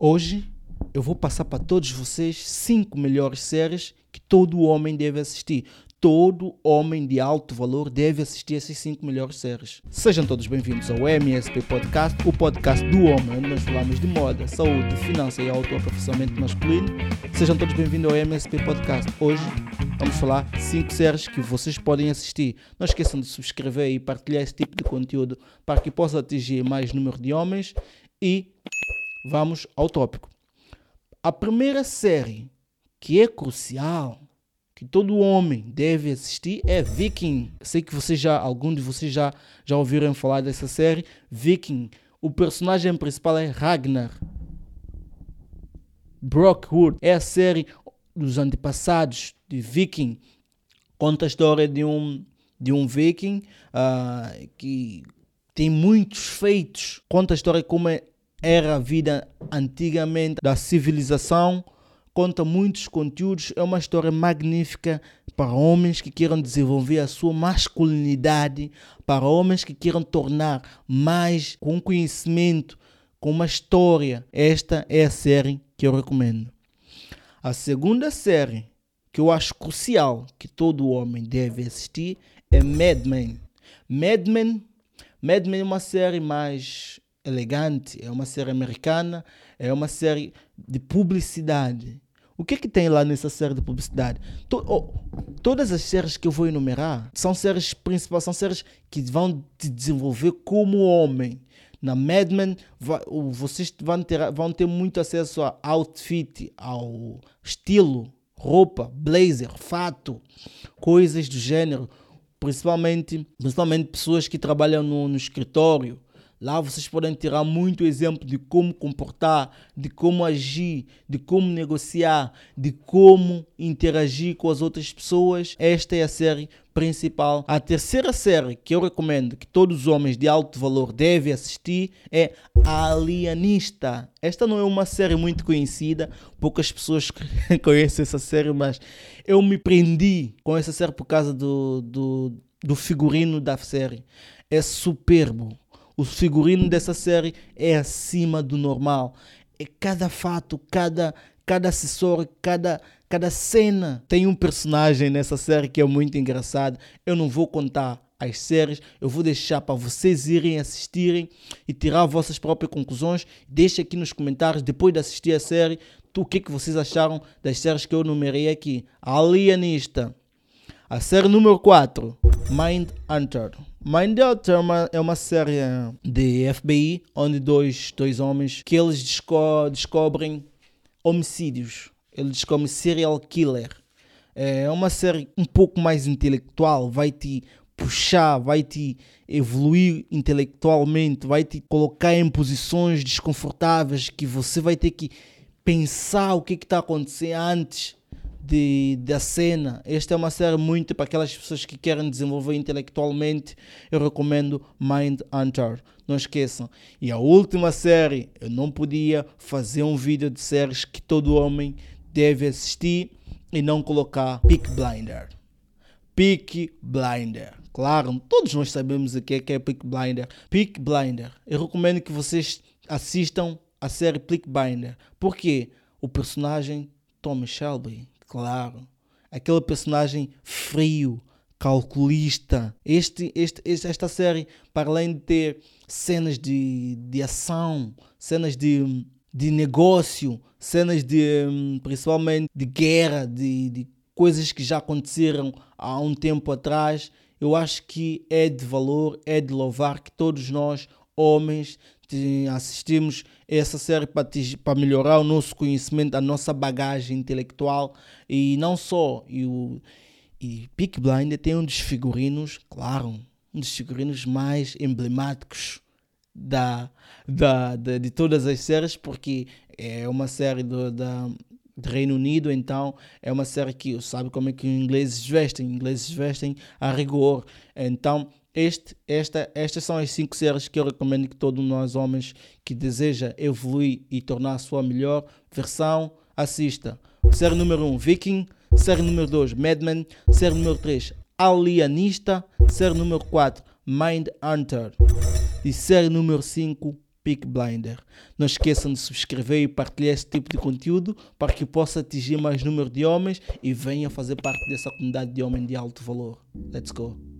Hoje eu vou passar para todos vocês cinco melhores séries que todo homem deve assistir. Todo homem de alto valor deve assistir essas cinco melhores séries. Sejam todos bem-vindos ao MSP Podcast, o podcast do homem, onde nós falamos de moda, saúde, finança e autoaperfeiçoamento masculino. Sejam todos bem-vindos ao MSP Podcast. Hoje vamos falar cinco séries que vocês podem assistir. Não esqueçam de subscrever e partilhar esse tipo de conteúdo para que possa atingir mais número de homens e vamos ao tópico. A primeira série que é crucial, que todo homem deve assistir é Viking. Sei que vocês já, algum de vocês já, já ouviram falar dessa série, Viking. O personagem principal é Ragnar. Brockwood é a série dos antepassados de Viking. Conta a história de um, de um Viking uh, que tem muitos feitos. Conta a história como é era a vida antigamente da civilização, conta muitos conteúdos, é uma história magnífica para homens que queiram desenvolver a sua masculinidade, para homens que queiram tornar mais com conhecimento, com uma história. Esta é a série que eu recomendo. A segunda série que eu acho crucial que todo homem deve assistir é Mad Men. Mad Men, Mad Men é uma série mais elegante, é uma série americana, é uma série de publicidade. O que é que tem lá nessa série de publicidade? To, oh, todas as séries que eu vou enumerar são séries principais, são séries que vão te desenvolver como homem. Na Mad Men, vocês vão ter, vão ter muito acesso a outfit, ao estilo, roupa, blazer, fato, coisas do gênero. Principalmente, principalmente pessoas que trabalham no, no escritório, Lá vocês podem tirar muito exemplo de como comportar, de como agir, de como negociar, de como interagir com as outras pessoas. Esta é a série principal. A terceira série que eu recomendo que todos os homens de alto valor devem assistir é Alienista. Esta não é uma série muito conhecida, poucas pessoas conhecem essa série, mas eu me prendi com essa série por causa do, do, do figurino da série. É superbo o figurino dessa série é acima do normal. É cada fato, cada, cada acessório, cada, cada cena tem um personagem nessa série que é muito engraçado. Eu não vou contar as séries, eu vou deixar para vocês irem assistirem e tirar vossas próprias conclusões. Deixe aqui nos comentários, depois de assistir a série, o que, que vocês acharam das séries que eu numerei aqui. Alienista. A série número 4, Mind Hunter. Mindhunter é uma, é uma série de FBI onde dois, dois homens que eles desco descobrem homicídios. Eles descobrem serial killer. É uma série um pouco mais intelectual, vai te puxar, vai te evoluir intelectualmente, vai te colocar em posições desconfortáveis que você vai ter que pensar o que está acontecendo antes de, da cena. Esta é uma série muito para aquelas pessoas que querem desenvolver intelectualmente. Eu recomendo Mind Hunter. Não esqueçam. E a última série, eu não podia fazer um vídeo de séries que todo homem deve assistir e não colocar Peak Blinder. Peak Blinder. Claro, todos nós sabemos o que é, que é Peak Blinder. Peak Blinder. Eu recomendo que vocês assistam a série Peak Blinder. Porque o personagem Tommy Shelby claro. Aquele personagem frio, calculista. Este, este, esta série, para além de ter cenas de, de ação, cenas de, de negócio, cenas de principalmente de guerra, de, de coisas que já aconteceram há um tempo atrás, eu acho que é de valor, é de louvar que todos nós, homens, assistimos essa série para, melhorar o nosso conhecimento, a nossa bagagem intelectual e não só. E, o, e Peak Blind tem um dos figurinos, claro, um dos figurinos mais emblemáticos da, da, da, de todas as séries, porque é uma série do, da, do Reino Unido, então é uma série que sabe como é que os ingleses vestem, os ingleses vestem a rigor. Então este, esta, estas são as cinco séries que eu recomendo que todos nós homens que deseja evoluir e tornar a sua melhor versão assista. Série número 1, um, Viking. Série número 2, Mad Men. Série número 3, Alienista. Série número 4, Mind Hunter. E série número 5, Peak Blinder. Não esqueçam de subscrever e partilhar esse tipo de conteúdo para que possa atingir mais número de homens e venha fazer parte dessa comunidade de homens de alto valor. Let's go!